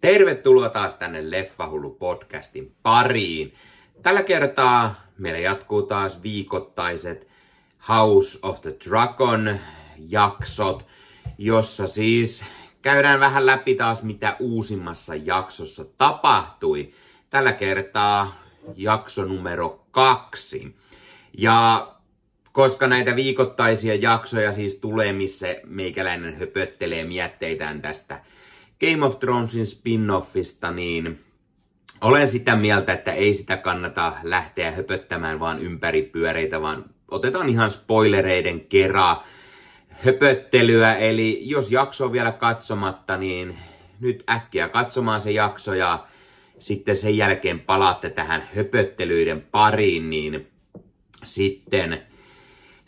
Tervetuloa taas tänne Leffahullu podcastin pariin. Tällä kertaa meillä jatkuu taas viikoittaiset House of the Dragon jaksot, jossa siis käydään vähän läpi taas mitä uusimmassa jaksossa tapahtui. Tällä kertaa jakso numero kaksi. Ja koska näitä viikoittaisia jaksoja siis tulee, missä meikäläinen höpöttelee mietteitään tästä Game of Thronesin spin-offista, niin olen sitä mieltä, että ei sitä kannata lähteä höpöttämään vaan ympäri pyöreitä, vaan otetaan ihan spoilereiden kerran höpöttelyä. Eli jos jakso on vielä katsomatta, niin nyt äkkiä katsomaan se jakso ja sitten sen jälkeen palaatte tähän höpöttelyiden pariin, niin sitten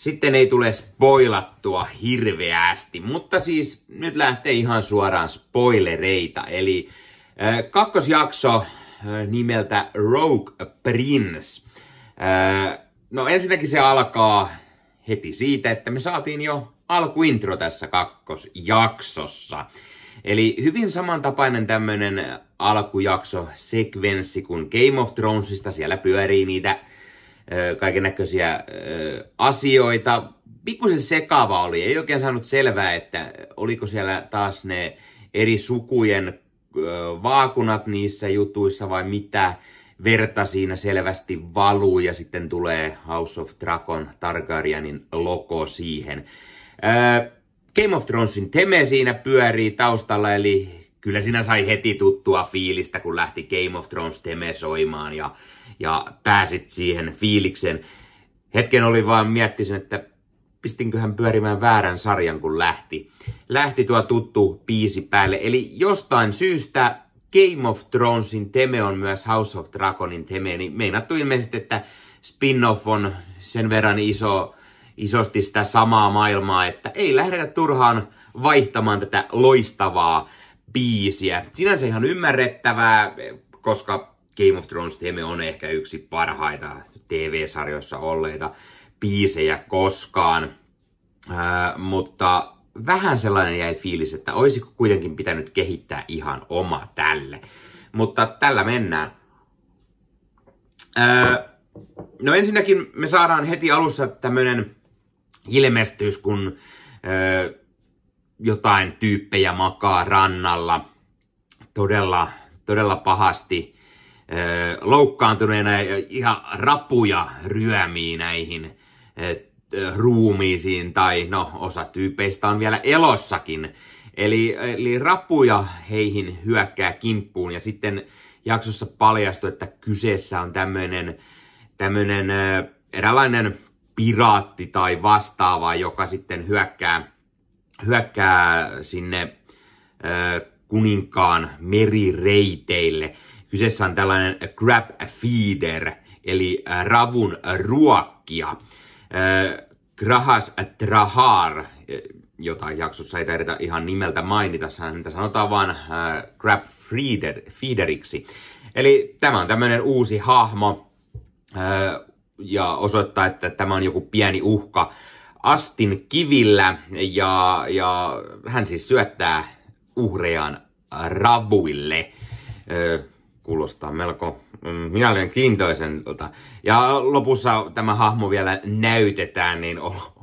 sitten ei tule spoilattua hirveästi, mutta siis nyt lähtee ihan suoraan spoilereita. Eli äh, kakkosjakso äh, nimeltä Rogue Prince. Äh, no ensinnäkin se alkaa heti siitä, että me saatiin jo alkuintro tässä kakkosjaksossa. Eli hyvin samantapainen tämmönen alkujakso sekvenssi kuin Game of Thronesista. Siellä pyörii niitä kaiken näköisiä asioita. Pikkusen sekava oli, ei oikein saanut selvää, että oliko siellä taas ne eri sukujen vaakunat niissä jutuissa vai mitä. Verta siinä selvästi valuu ja sitten tulee House of Dragon Targaryenin logo siihen. Game of Thronesin teme siinä pyörii taustalla, eli kyllä siinä sai heti tuttua fiilistä, kun lähti Game of Thrones teme soimaan ja ja pääsit siihen fiilikseen. Hetken oli vaan miettisin, että pistinköhän pyörimään väärän sarjan, kun lähti. Lähti tuo tuttu biisi päälle. Eli jostain syystä Game of Thronesin teme on myös House of Dragonin teme, niin meinattu ilmeisesti, että spin-off on sen verran iso, isosti sitä samaa maailmaa, että ei lähdetä turhaan vaihtamaan tätä loistavaa biisiä. Sinänsä ihan ymmärrettävää, koska Game of Thrones teemme on ehkä yksi parhaita TV-sarjoissa olleita biisejä koskaan. Ää, mutta vähän sellainen jäi fiilis, että olisiko kuitenkin pitänyt kehittää ihan oma tälle. Mutta tällä mennään. Ää, no ensinnäkin me saadaan heti alussa tämmönen ilmestys, kun ää, jotain tyyppejä makaa rannalla todella, todella pahasti loukkaantuneena ja ihan rapuja ryömii näihin ruumiisiin, tai no osa tyypeistä on vielä elossakin. Eli, eli rapuja heihin hyökkää kimppuun ja sitten jaksossa paljastui, että kyseessä on tämmöinen tämmöinen eräänlainen piraatti tai vastaava, joka sitten hyökkää, hyökkää sinne kuninkaan merireiteille. Kyseessä on tällainen grab feeder, eli äh, ravun ruokkia. Äh, Grahas Trahar, äh, jota jaksossa ei tarvita ihan nimeltä mainita, häntä sanotaan vaan grab feeder, feederiksi. Eli tämä on tämmöinen uusi hahmo, ja osoittaa, että tämä on joku pieni uhka Astin kivillä, ja, ja hän siis syöttää uhrejaan ravuille kuulostaa melko mm, mielenkiintoiselta. Ja lopussa tämä hahmo vielä näytetään, niin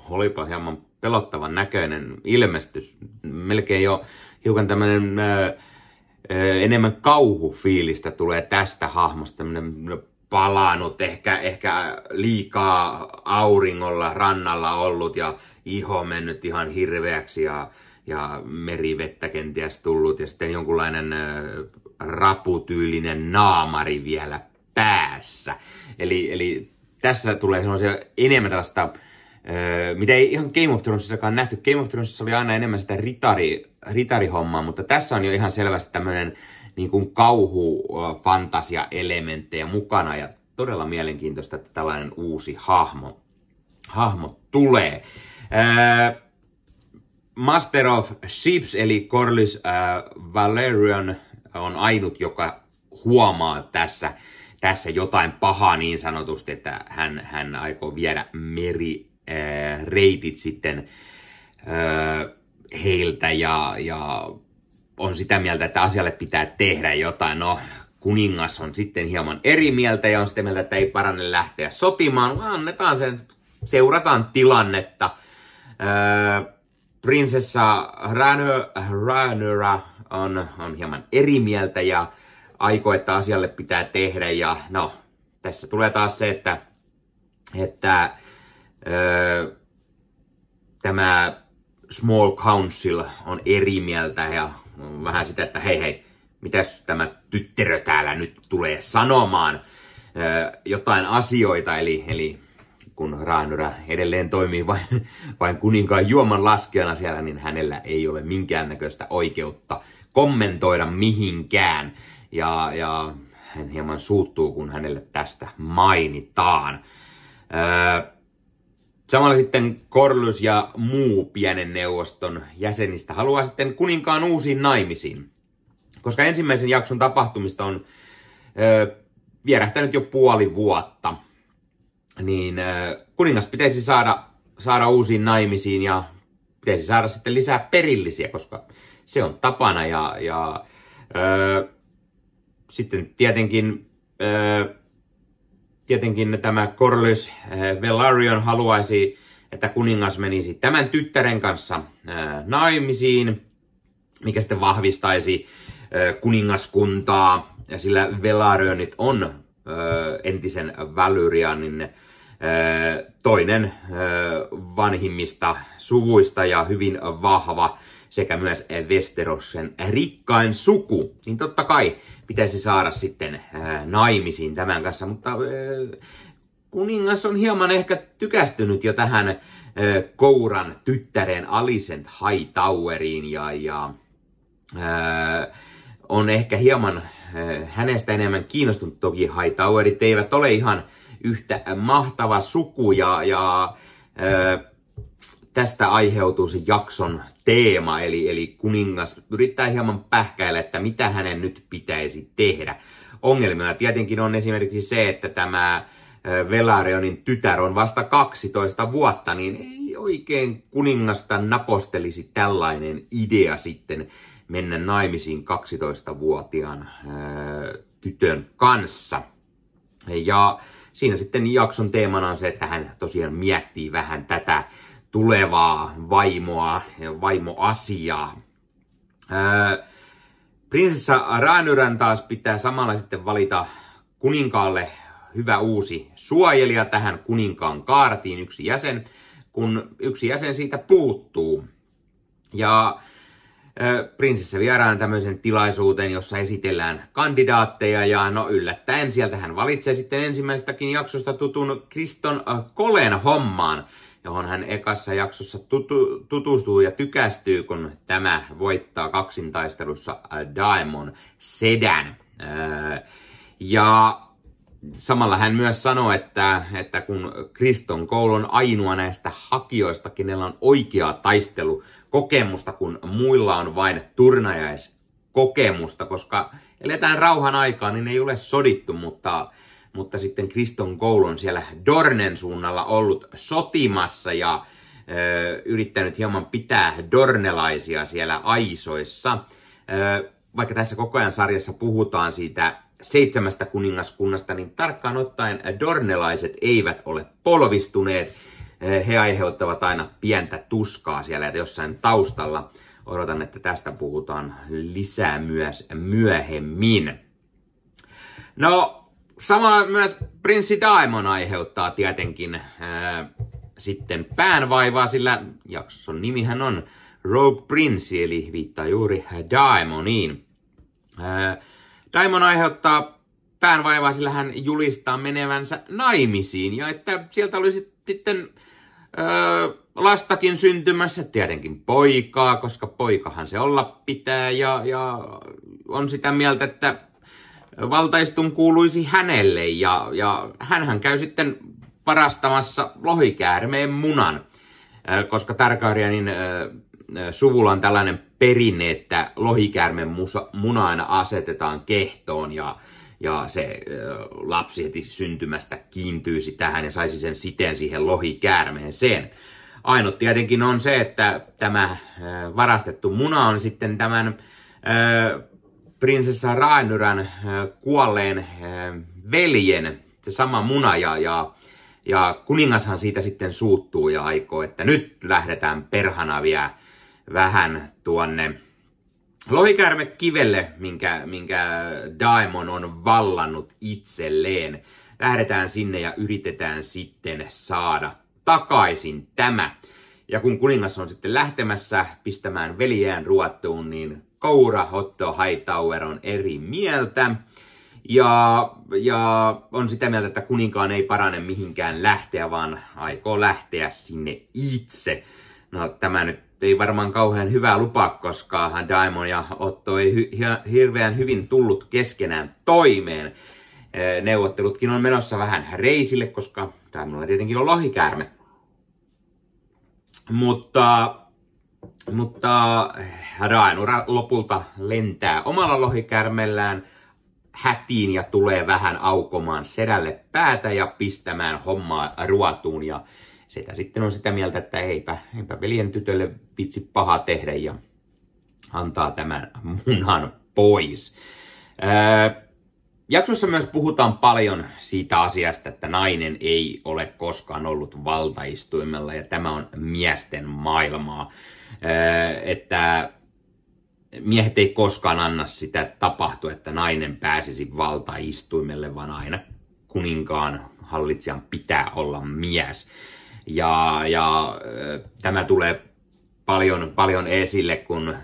olipa hieman pelottavan näköinen ilmestys. Melkein jo hiukan tämmöinen ö, enemmän kauhufiilistä tulee tästä hahmosta, tämmöinen palannut, ehkä, ehkä liikaa auringolla rannalla ollut ja iho mennyt ihan hirveäksi ja, ja merivettä kenties tullut ja sitten jonkunlainen raputyylinen naamari vielä päässä. Eli, eli tässä tulee semmoisia enemmän tällaista, mitä ei ihan Game of Thronesissakaan nähty. Game of Thronesissa oli aina enemmän sitä ritari, ritarihommaa, mutta tässä on jo ihan selvästi tämmöinen niin kuin kauhu fantasia elementtejä mukana ja todella mielenkiintoista, että tällainen uusi hahmo, hahmo tulee. Master of Ships eli Corlys Valerian on ainut, joka huomaa tässä, tässä jotain pahaa niin sanotusti, että hän, hän aikoo viedä merireitit sitten äh, heiltä ja, ja on sitä mieltä, että asialle pitää tehdä jotain. No, kuningas on sitten hieman eri mieltä ja on sitä mieltä, että ei parane lähteä sotimaan, vaan annetaan sen, seurataan tilannetta. Öö, prinsessa Ranöra on, on hieman eri mieltä ja aikoo, että asialle pitää tehdä. Ja no, tässä tulee taas se, että, että öö, tämä Small Council on eri mieltä ja vähän sitä, että hei hei, mitäs tämä tyttärö täällä nyt tulee sanomaan öö, jotain asioita, eli, eli kun Raanura edelleen toimii vain, vain kuninkaan juoman laskijana siellä, niin hänellä ei ole minkäännäköistä oikeutta kommentoida mihinkään. Ja, ja hän hieman suuttuu, kun hänelle tästä mainitaan. Öö, samalla sitten Korlus ja muu pienen neuvoston jäsenistä haluaa sitten kuninkaan uusiin naimisiin. Koska ensimmäisen jakson tapahtumista on öö, vierähtänyt jo puoli vuotta, niin öö, kuningas pitäisi saada, saada uusiin naimisiin ja pitäisi saada sitten lisää perillisiä, koska se on tapana. Ja, ja öö, sitten tietenkin, öö, tietenkin tämä Corlys Velaryon haluaisi, että kuningas menisi tämän tyttären kanssa öö, naimisiin, mikä sitten vahvistaisi öö, kuningaskuntaa, ja sillä Velaryonit on öö, entisen Valyrianin toinen vanhimmista suvuista ja hyvin vahva sekä myös Westerosen rikkain suku, niin totta kai pitäisi saada sitten naimisiin tämän kanssa, mutta kuningas on hieman ehkä tykästynyt jo tähän Kouran tyttären Alicent Hightoweriin ja, ja on ehkä hieman hänestä enemmän kiinnostunut. Toki Hightowerit eivät ole ihan yhtä mahtava suku ja, ja tästä aiheutuu se jakson teema, eli, eli kuningas yrittää hieman pähkäillä, että mitä hänen nyt pitäisi tehdä. Ongelmana tietenkin on esimerkiksi se, että tämä Velarionin tytär on vasta 12 vuotta, niin ei oikein kuningasta napostelisi tällainen idea sitten mennä naimisiin 12-vuotiaan tytön kanssa. Ja siinä sitten jakson teemana on se, että hän tosiaan miettii vähän tätä tulevaa vaimoa ja vaimoasiaa. Prinsessa Ranyrän taas pitää samalla sitten valita kuninkaalle hyvä uusi suojelija tähän kuninkaan kaartiin, yksi jäsen, kun yksi jäsen siitä puuttuu. Ja prinsessa vieraan tämmöisen tilaisuuteen, jossa esitellään kandidaatteja ja no yllättäen sieltä hän valitsee sitten ensimmäistäkin jaksosta tutun Kriston Kolen hommaan, johon hän ekassa jaksossa tutu, tutustuu ja tykästyy, kun tämä voittaa kaksintaistelussa Daemon Sedan. Ja samalla hän myös sanoi, että, että kun Kriston Koul on ainoa näistä hakijoista, kenellä on oikea taistelu kokemusta, kun muilla on vain turnajaiskokemusta, koska eletään rauhan aikaa, niin ei ole sodittu, mutta, mutta sitten Kriston Koul on siellä Dornen suunnalla ollut sotimassa ja ö, yrittänyt hieman pitää dornelaisia siellä aisoissa. Ö, vaikka tässä koko ajan sarjassa puhutaan siitä seitsemästä kuningaskunnasta, niin tarkkaan ottaen dornelaiset eivät ole polvistuneet, he aiheuttavat aina pientä tuskaa siellä jossain taustalla. Odotan, että tästä puhutaan lisää myös myöhemmin. No, sama myös Prinssi Daimon aiheuttaa tietenkin ää, eh, sitten päänvaivaa, sillä jakson nimihän on Rogue Prince, eli viittaa juuri Daimoniin. Ää, eh, Daimon aiheuttaa päänvaivaa, sillä hän julistaa menevänsä naimisiin, ja että sieltä olisi sitten öö, lastakin syntymässä, tietenkin poikaa, koska poikahan se olla pitää ja, ja on sitä mieltä, että valtaistun kuuluisi hänelle ja, ja hän käy sitten parastamassa lohikäärmeen munan, koska Targaryenin öö, suvulla on tällainen perinne, että lohikäärmeen muna aina asetetaan kehtoon ja ja se lapsi heti syntymästä kiintyisi tähän ja saisi sen siten siihen lohikäärmeeseen. Ainut tietenkin on se, että tämä varastettu muna on sitten tämän prinsessa Raenyrän kuolleen veljen, se sama muna ja, ja, kuningashan siitä sitten suuttuu ja aikoo, että nyt lähdetään perhana vielä vähän tuonne lohikäärme kivelle, minkä, minkä Daimon on vallannut itselleen. Lähdetään sinne ja yritetään sitten saada takaisin tämä. Ja kun kuningas on sitten lähtemässä pistämään veljään ruottuun, niin Koura Otto Hightower on eri mieltä. Ja, ja on sitä mieltä, että kuninkaan ei parane mihinkään lähteä, vaan aikoo lähteä sinne itse. No tämä nyt ei varmaan kauhean hyvää lupaa, koska Daimon ja Otto ei hy- hirveän hyvin tullut keskenään toimeen. Neuvottelutkin on menossa vähän reisille, koska Daimonilla tietenkin on lohikäärme. Mutta, mutta Dainura lopulta lentää omalla lohikärmellään hätiin ja tulee vähän aukomaan sedälle päätä ja pistämään hommaa ruotuun. Ja setä sitten on sitä mieltä, että eipä, eipä veljen tytölle vitsi paha tehdä ja antaa tämän munan pois. Jaksossa myös puhutaan paljon siitä asiasta, että nainen ei ole koskaan ollut valtaistuimella ja tämä on miesten maailmaa. Ää, että miehet ei koskaan anna sitä tapahtua, että nainen pääsisi valtaistuimelle, vaan aina kuninkaan hallitsijan pitää olla mies. Ja, ja tämä tulee paljon, paljon esille, kun äh,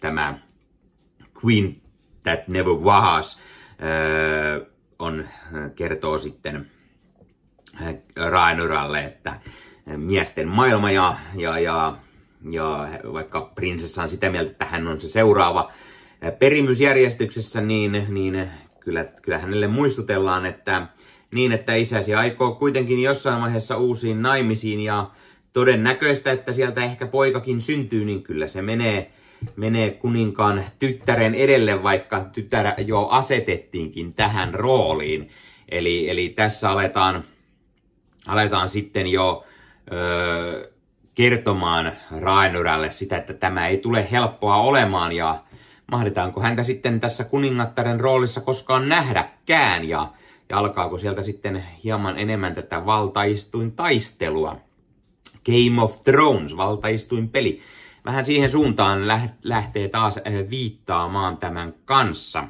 tämä Queen That Never Was on, kertoo sitten Raenuralle, että miesten maailma ja, ja, ja, ja vaikka prinsessa on sitä mieltä, että hän on se seuraava perimysjärjestyksessä, niin, niin kyllä, kyllä hänelle muistutellaan, että niin, että isäsi aikoo kuitenkin jossain vaiheessa uusiin naimisiin ja todennäköistä, että sieltä ehkä poikakin syntyy, niin kyllä se menee, menee kuninkaan tyttären edelle, vaikka tytär jo asetettiinkin tähän rooliin. Eli, eli tässä aletaan, aletaan sitten jo ö, kertomaan Raenyrälle sitä, että tämä ei tule helppoa olemaan ja mahdetaanko häntä sitten tässä kuningattaren roolissa koskaan nähdäkään ja ja alkaako sieltä sitten hieman enemmän tätä valtaistuin taistelua. Game of Thrones, valtaistuin peli. Vähän siihen suuntaan lähtee taas äh, viittaamaan tämän kanssa.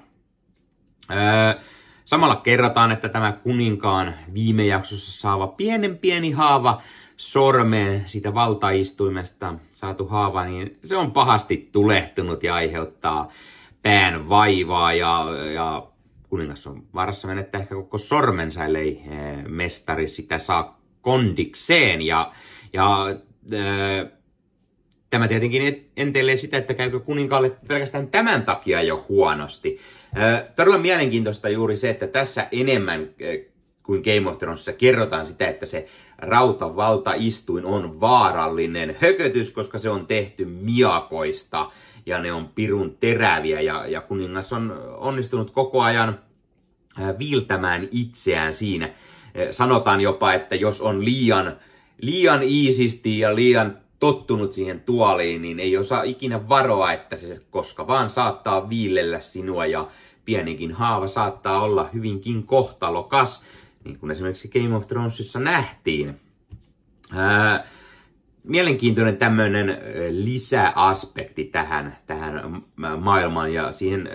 Samalla kerrotaan, että tämä kuninkaan viime jaksossa saava pienen pieni haava sormeen siitä valtaistuimesta saatu haava, niin se on pahasti tulehtunut ja aiheuttaa pään vaivaa ja, ja kuningas on varassa menettää ehkä koko sormensa, ellei eh, mestari sitä saa kondikseen. Ja, ja tämä tietenkin entelee sitä, että käykö kuninkaalle pelkästään tämän takia jo huonosti. Todella mielenkiintoista juuri se, että tässä enemmän kuin Game of Thronesissa kerrotaan sitä, että se rautavaltaistuin on vaarallinen hökötys, koska se on tehty miakoista ja ne on pirun teräviä ja, ja kuningas on onnistunut koko ajan viiltämään itseään siinä. Sanotaan jopa, että jos on liian, liian iisisti ja liian tottunut siihen tuoliin, niin ei osaa ikinä varoa, että se koska vaan saattaa viilellä sinua ja pienikin haava saattaa olla hyvinkin kohtalokas, niin kuin esimerkiksi Game of Thronesissa nähtiin. Ää, mielenkiintoinen tämmöinen lisäaspekti tähän, tähän maailmaan ja siihen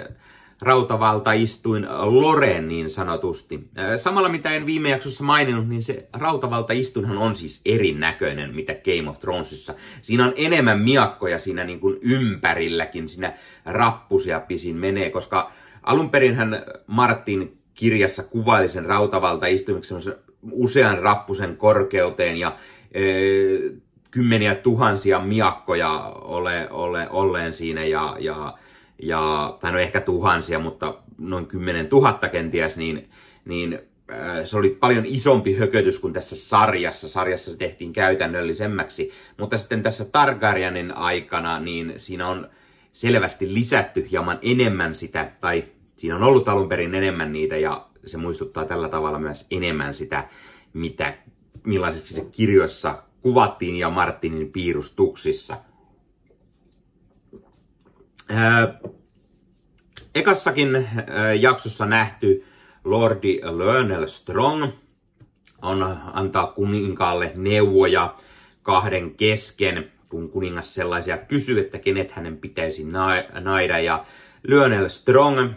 rautavaltaistuin Loren niin sanotusti. Samalla mitä en viime jaksossa maininnut, niin se rautavaltaistuinhan on siis erinäköinen mitä Game of Thronesissa. Siinä on enemmän miakkoja siinä niin kuin ympärilläkin, siinä rappusia pisin menee, koska alun hän Martin kirjassa kuvaili sen rautavaltaistuimeksi usean rappusen korkeuteen ja e, kymmeniä tuhansia miakkoja ole, ole, olleen siinä ja, ja, ja, tai no ehkä tuhansia, mutta noin kymmenen tuhatta kenties, niin, niin äh, se oli paljon isompi hökötys kuin tässä sarjassa. Sarjassa se tehtiin käytännöllisemmäksi, mutta sitten tässä Targaryenin aikana, niin siinä on selvästi lisätty hieman enemmän sitä, tai siinä on ollut alun perin enemmän niitä, ja se muistuttaa tällä tavalla myös enemmän sitä, mitä, millaiseksi se kirjoissa kuvattiin ja Martinin piirustuksissa. Ekassakin jaksossa nähty Lordi Lionel Strong on antaa kuninkaalle neuvoja kahden kesken, kun kuningas sellaisia kysyy, että kenet hänen pitäisi naida. Ja Lionel Strong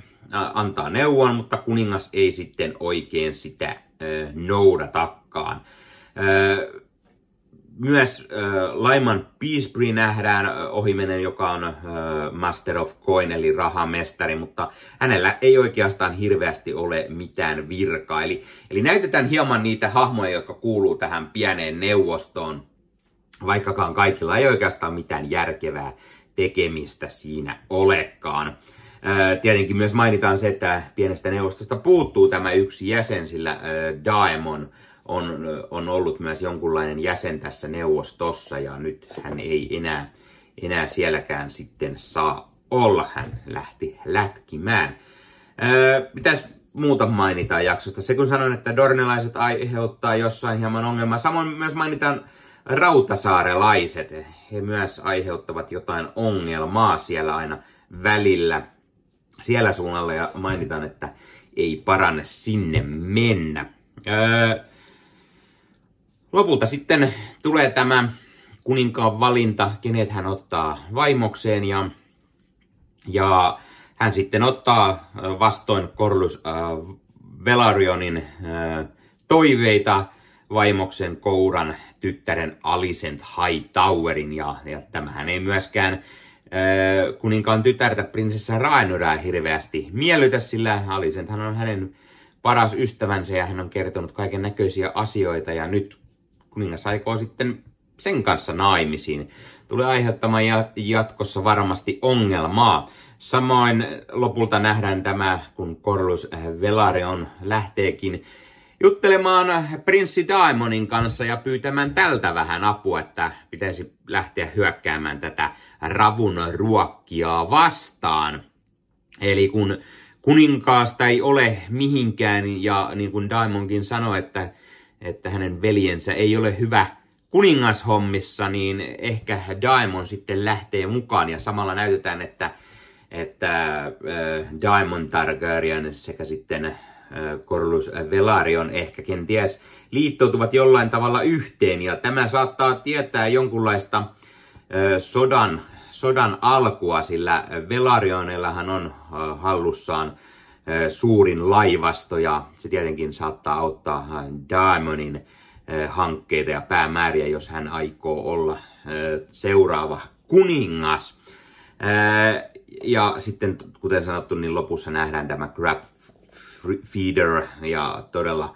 antaa neuvon, mutta kuningas ei sitten oikein sitä noudatakaan. Myös Laiman Peacebury nähdään ohimenen, joka on Master of Coin eli rahamestari, mutta hänellä ei oikeastaan hirveästi ole mitään virkaa. Eli, eli näytetään hieman niitä hahmoja, jotka kuuluu tähän pieneen neuvostoon, vaikkakaan kaikilla ei oikeastaan mitään järkevää tekemistä siinä olekaan. Tietenkin myös mainitaan se, että pienestä neuvostosta puuttuu tämä yksi jäsen, sillä Daemon on, on ollut myös jonkunlainen jäsen tässä neuvostossa ja nyt hän ei enää, enää sielläkään sitten saa olla. Hän lähti lätkimään. Mitäs muuta mainitaan jaksosta? Se kun sanoin, että dornelaiset aiheuttaa jossain hieman ongelmaa. Samoin myös mainitaan rautasaarelaiset. He myös aiheuttavat jotain ongelmaa siellä aina välillä siellä suunnalla ja mainitaan, että ei paranne sinne mennä. Öö, lopulta sitten tulee tämä kuninkaan valinta, kenet hän ottaa vaimokseen ja, ja hän sitten ottaa vastoin Korlus äh, Velarionin äh, toiveita vaimoksen Kouran tyttären Alicent Hightowerin. Ja, ja tämähän ei myöskään kuninkaan tytärtä prinsessa Rhaenyraa hirveästi miellytä, sillä Alicent hän on hänen paras ystävänsä ja hän on kertonut kaiken näköisiä asioita. Ja nyt kuningas aikoo sitten sen kanssa naimisiin. Tulee aiheuttamaan jatkossa varmasti ongelmaa. Samoin lopulta nähdään tämä, kun Corlus Velaryon lähteekin juttelemaan prinssi Daimonin kanssa ja pyytämään tältä vähän apua, että pitäisi lähteä hyökkäämään tätä ravun ruokkia vastaan. Eli kun kuninkaasta ei ole mihinkään ja niin kuin Daimonkin sanoi, että, että hänen veljensä ei ole hyvä kuningashommissa, niin ehkä Daimon sitten lähtee mukaan. Ja samalla näytetään, että, että äh, Daimon Targaryen sekä sitten Corlus Velarion ehkä kenties liittoutuvat jollain tavalla yhteen. Ja tämä saattaa tietää jonkunlaista sodan, sodan alkua, sillä Velarionillahan on hallussaan suurin laivasto ja se tietenkin saattaa auttaa Daemonin hankkeita ja päämääriä, jos hän aikoo olla seuraava kuningas. Ja sitten, kuten sanottu, niin lopussa nähdään tämä Grab feeder ja todella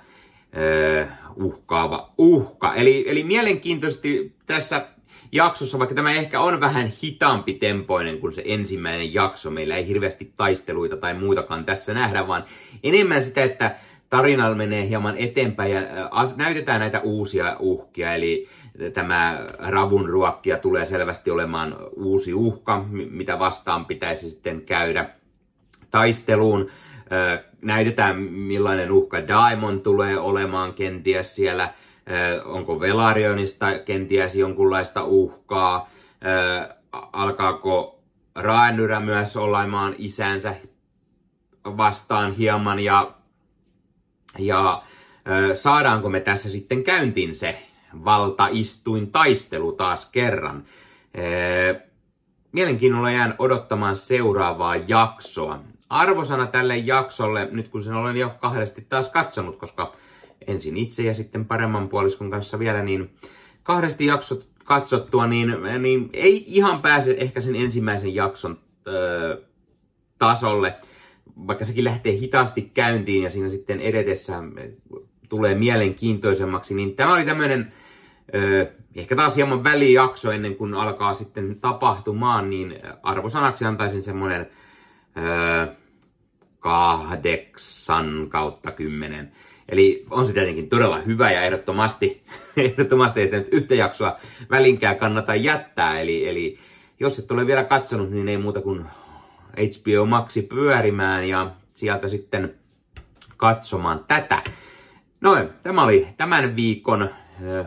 uh, uhkaava uhka. Eli, eli mielenkiintoisesti tässä jaksossa, vaikka tämä ehkä on vähän hitaampi tempoinen kuin se ensimmäinen jakso, meillä ei hirveästi taisteluita tai muitakaan tässä nähdä, vaan enemmän sitä, että tarina menee hieman eteenpäin ja näytetään näitä uusia uhkia, eli tämä ravun ruokkia tulee selvästi olemaan uusi uhka, mitä vastaan pitäisi sitten käydä taisteluun. Näytetään millainen uhka Daimon tulee olemaan kenties siellä, onko Velarionista kenties jonkunlaista uhkaa, alkaako Raenyrä myös olemaan isänsä vastaan hieman ja, ja saadaanko me tässä sitten käyntiin se valtaistuin taistelu taas kerran. Mielenkiinnolla jään odottamaan seuraavaa jaksoa arvosana tälle jaksolle, nyt kun sen olen jo kahdesti taas katsonut, koska ensin itse ja sitten paremman puoliskon kanssa vielä, niin kahdesti jaksot katsottua, niin, niin ei ihan pääse ehkä sen ensimmäisen jakson öö, tasolle, vaikka sekin lähtee hitaasti käyntiin ja siinä sitten edetessä tulee mielenkiintoisemmaksi, niin tämä oli tämmöinen öö, ehkä taas hieman välijakso ennen kuin alkaa sitten tapahtumaan, niin arvosanaksi antaisin semmoinen kahdeksan kautta kymmenen. Eli on se tietenkin todella hyvä ja ehdottomasti, ehdottomasti ei sitä nyt yhtä jaksoa välinkään kannata jättää. Eli, eli jos et ole vielä katsonut, niin ei muuta kuin HBO Maxi pyörimään ja sieltä sitten katsomaan tätä. Noin, tämä oli tämän viikon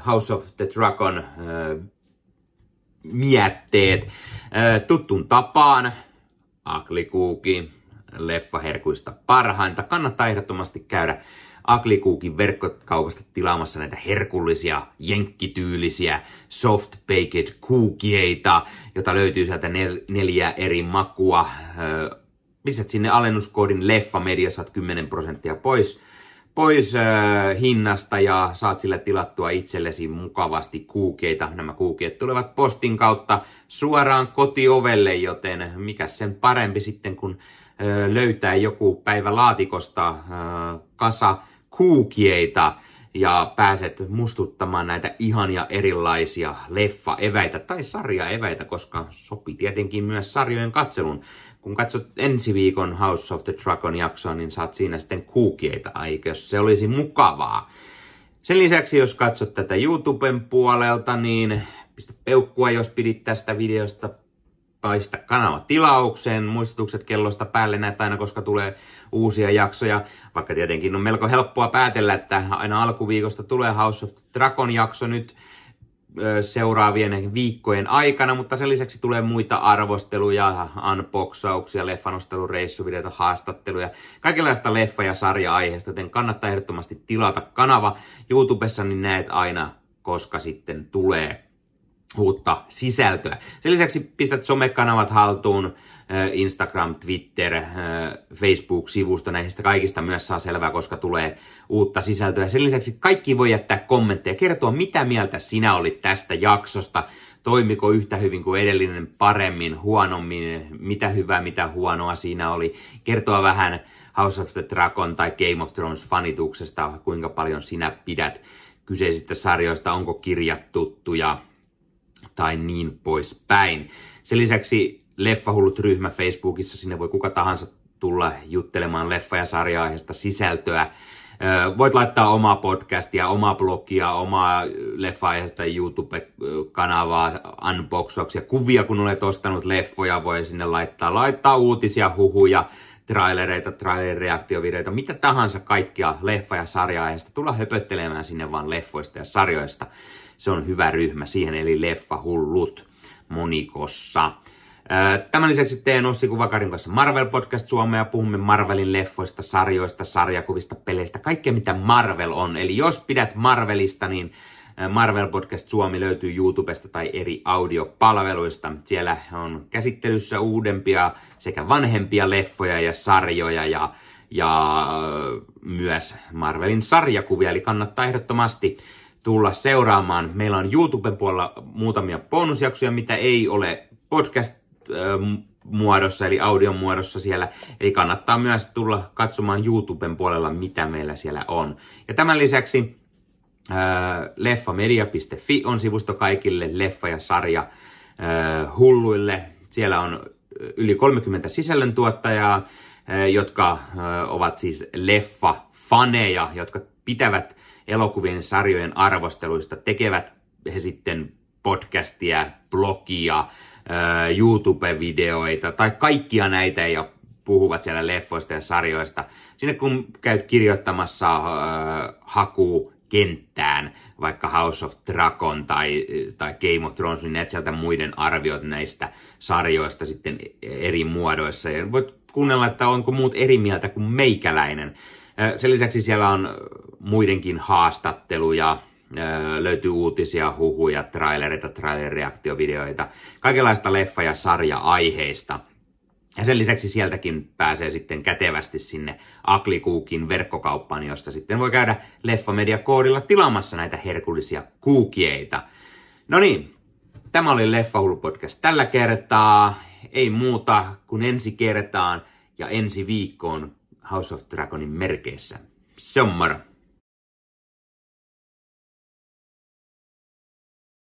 House of the Dragon mietteet. Tuttun tapaan Aklikuuki, leffaherkuista parhainta. Kannattaa ehdottomasti käydä Aklikuukin verkkokaupasta tilaamassa näitä herkullisia, jenkkityylisiä soft baked kuukieita, jota löytyy sieltä nel- neljä eri makua. Pistät sinne alennuskoodin leffa media, saat 10 prosenttia pois pois äh, hinnasta ja saat sillä tilattua itsellesi mukavasti kuukeita. Nämä kuukeet tulevat postin kautta suoraan kotiovelle, joten mikä sen parempi sitten, kun äh, löytää joku päivä laatikosta äh, kasa kuukieita ja pääset mustuttamaan näitä ihania erilaisia leffa-eväitä tai sarja-eväitä, koska sopii tietenkin myös sarjojen katselun kun katsot ensi viikon House of the Dragon jaksoa, niin saat siinä sitten kuukieita, eikö? Se olisi mukavaa. Sen lisäksi, jos katsot tätä YouTuben puolelta, niin pistä peukkua, jos pidit tästä videosta, paista kanava tilaukseen, muistutukset kellosta päälle näitä aina, koska tulee uusia jaksoja. Vaikka tietenkin on melko helppoa päätellä, että aina alkuviikosta tulee House of Dragon jakso nyt seuraavien viikkojen aikana, mutta sen lisäksi tulee muita arvosteluja, unboxauksia, leffanostelureissuvideoita, haastatteluja, kaikenlaista leffa- ja sarja-aiheesta, joten kannattaa ehdottomasti tilata kanava YouTubessa, niin näet aina, koska sitten tulee uutta sisältöä. Sen lisäksi pistät somekanavat haltuun, Instagram, Twitter, Facebook-sivusto, näistä kaikista myös saa selvää, koska tulee uutta sisältöä. Sen lisäksi kaikki voi jättää kommentteja, kertoa mitä mieltä sinä olit tästä jaksosta, toimiko yhtä hyvin kuin edellinen, paremmin, huonommin, mitä hyvää, mitä huonoa siinä oli, kertoa vähän House of the Dragon tai Game of Thrones fanituksesta, kuinka paljon sinä pidät kyseisistä sarjoista, onko kirjat tuttuja tai niin poispäin. Sen lisäksi Leffahullut ryhmä Facebookissa, sinne voi kuka tahansa tulla juttelemaan leffa- ja sarja-aiheesta sisältöä. Voit laittaa omaa podcastia, omaa blogia, omaa leffa-aiheesta YouTube-kanavaa, unboxauksia, kuvia, kun olet ostanut leffoja, voi sinne laittaa, laittaa uutisia, huhuja, trailereita, trailereaktiovideoita, mitä tahansa kaikkia leffa- ja sarja-aiheesta. Tulla höpöttelemään sinne vaan leffoista ja sarjoista. Se on hyvä ryhmä siihen, eli Leffahullut monikossa. Tämän lisäksi teen Ossi Kuvakarin kanssa Marvel Podcast Suomea. Puhumme Marvelin leffoista, sarjoista, sarjakuvista, peleistä, kaikkea mitä Marvel on. Eli jos pidät Marvelista, niin Marvel Podcast Suomi löytyy YouTubesta tai eri audiopalveluista. Siellä on käsittelyssä uudempia sekä vanhempia leffoja ja sarjoja ja, ja myös Marvelin sarjakuvia. Eli kannattaa ehdottomasti tulla seuraamaan. Meillä on YouTuben puolella muutamia bonusjaksoja, mitä ei ole podcast muodossa, eli audion muodossa siellä. Eli kannattaa myös tulla katsomaan YouTuben puolella, mitä meillä siellä on. Ja tämän lisäksi leffamedia.fi on sivusto kaikille leffa- ja sarja hulluille. Siellä on yli 30 sisällöntuottajaa, jotka ovat siis leffa-faneja, jotka pitävät elokuvien sarjojen arvosteluista, tekevät he sitten podcastia, blogia, YouTube-videoita tai kaikkia näitä ja puhuvat siellä leffoista ja sarjoista. Sinne kun käyt kirjoittamassa äh, haku kenttään, vaikka House of Dragon tai, tai Game of Thrones, niin näet sieltä muiden arviot näistä sarjoista sitten eri muodoissa. Ja voit kuunnella, että onko muut eri mieltä kuin meikäläinen. Sen lisäksi siellä on muidenkin haastatteluja, löytyy uutisia, huhuja, trailereita, trailereaktiovideoita, kaikenlaista leffa- ja sarja-aiheista. Ja sen lisäksi sieltäkin pääsee sitten kätevästi sinne Aklikuukin verkkokauppaan, josta sitten voi käydä Leffamedia-koodilla tilaamassa näitä herkullisia kuukieita. No niin, tämä oli Leffahullu podcast tällä kertaa. Ei muuta kuin ensi kertaan ja ensi viikkoon House of Dragonin merkeissä. Se on moro!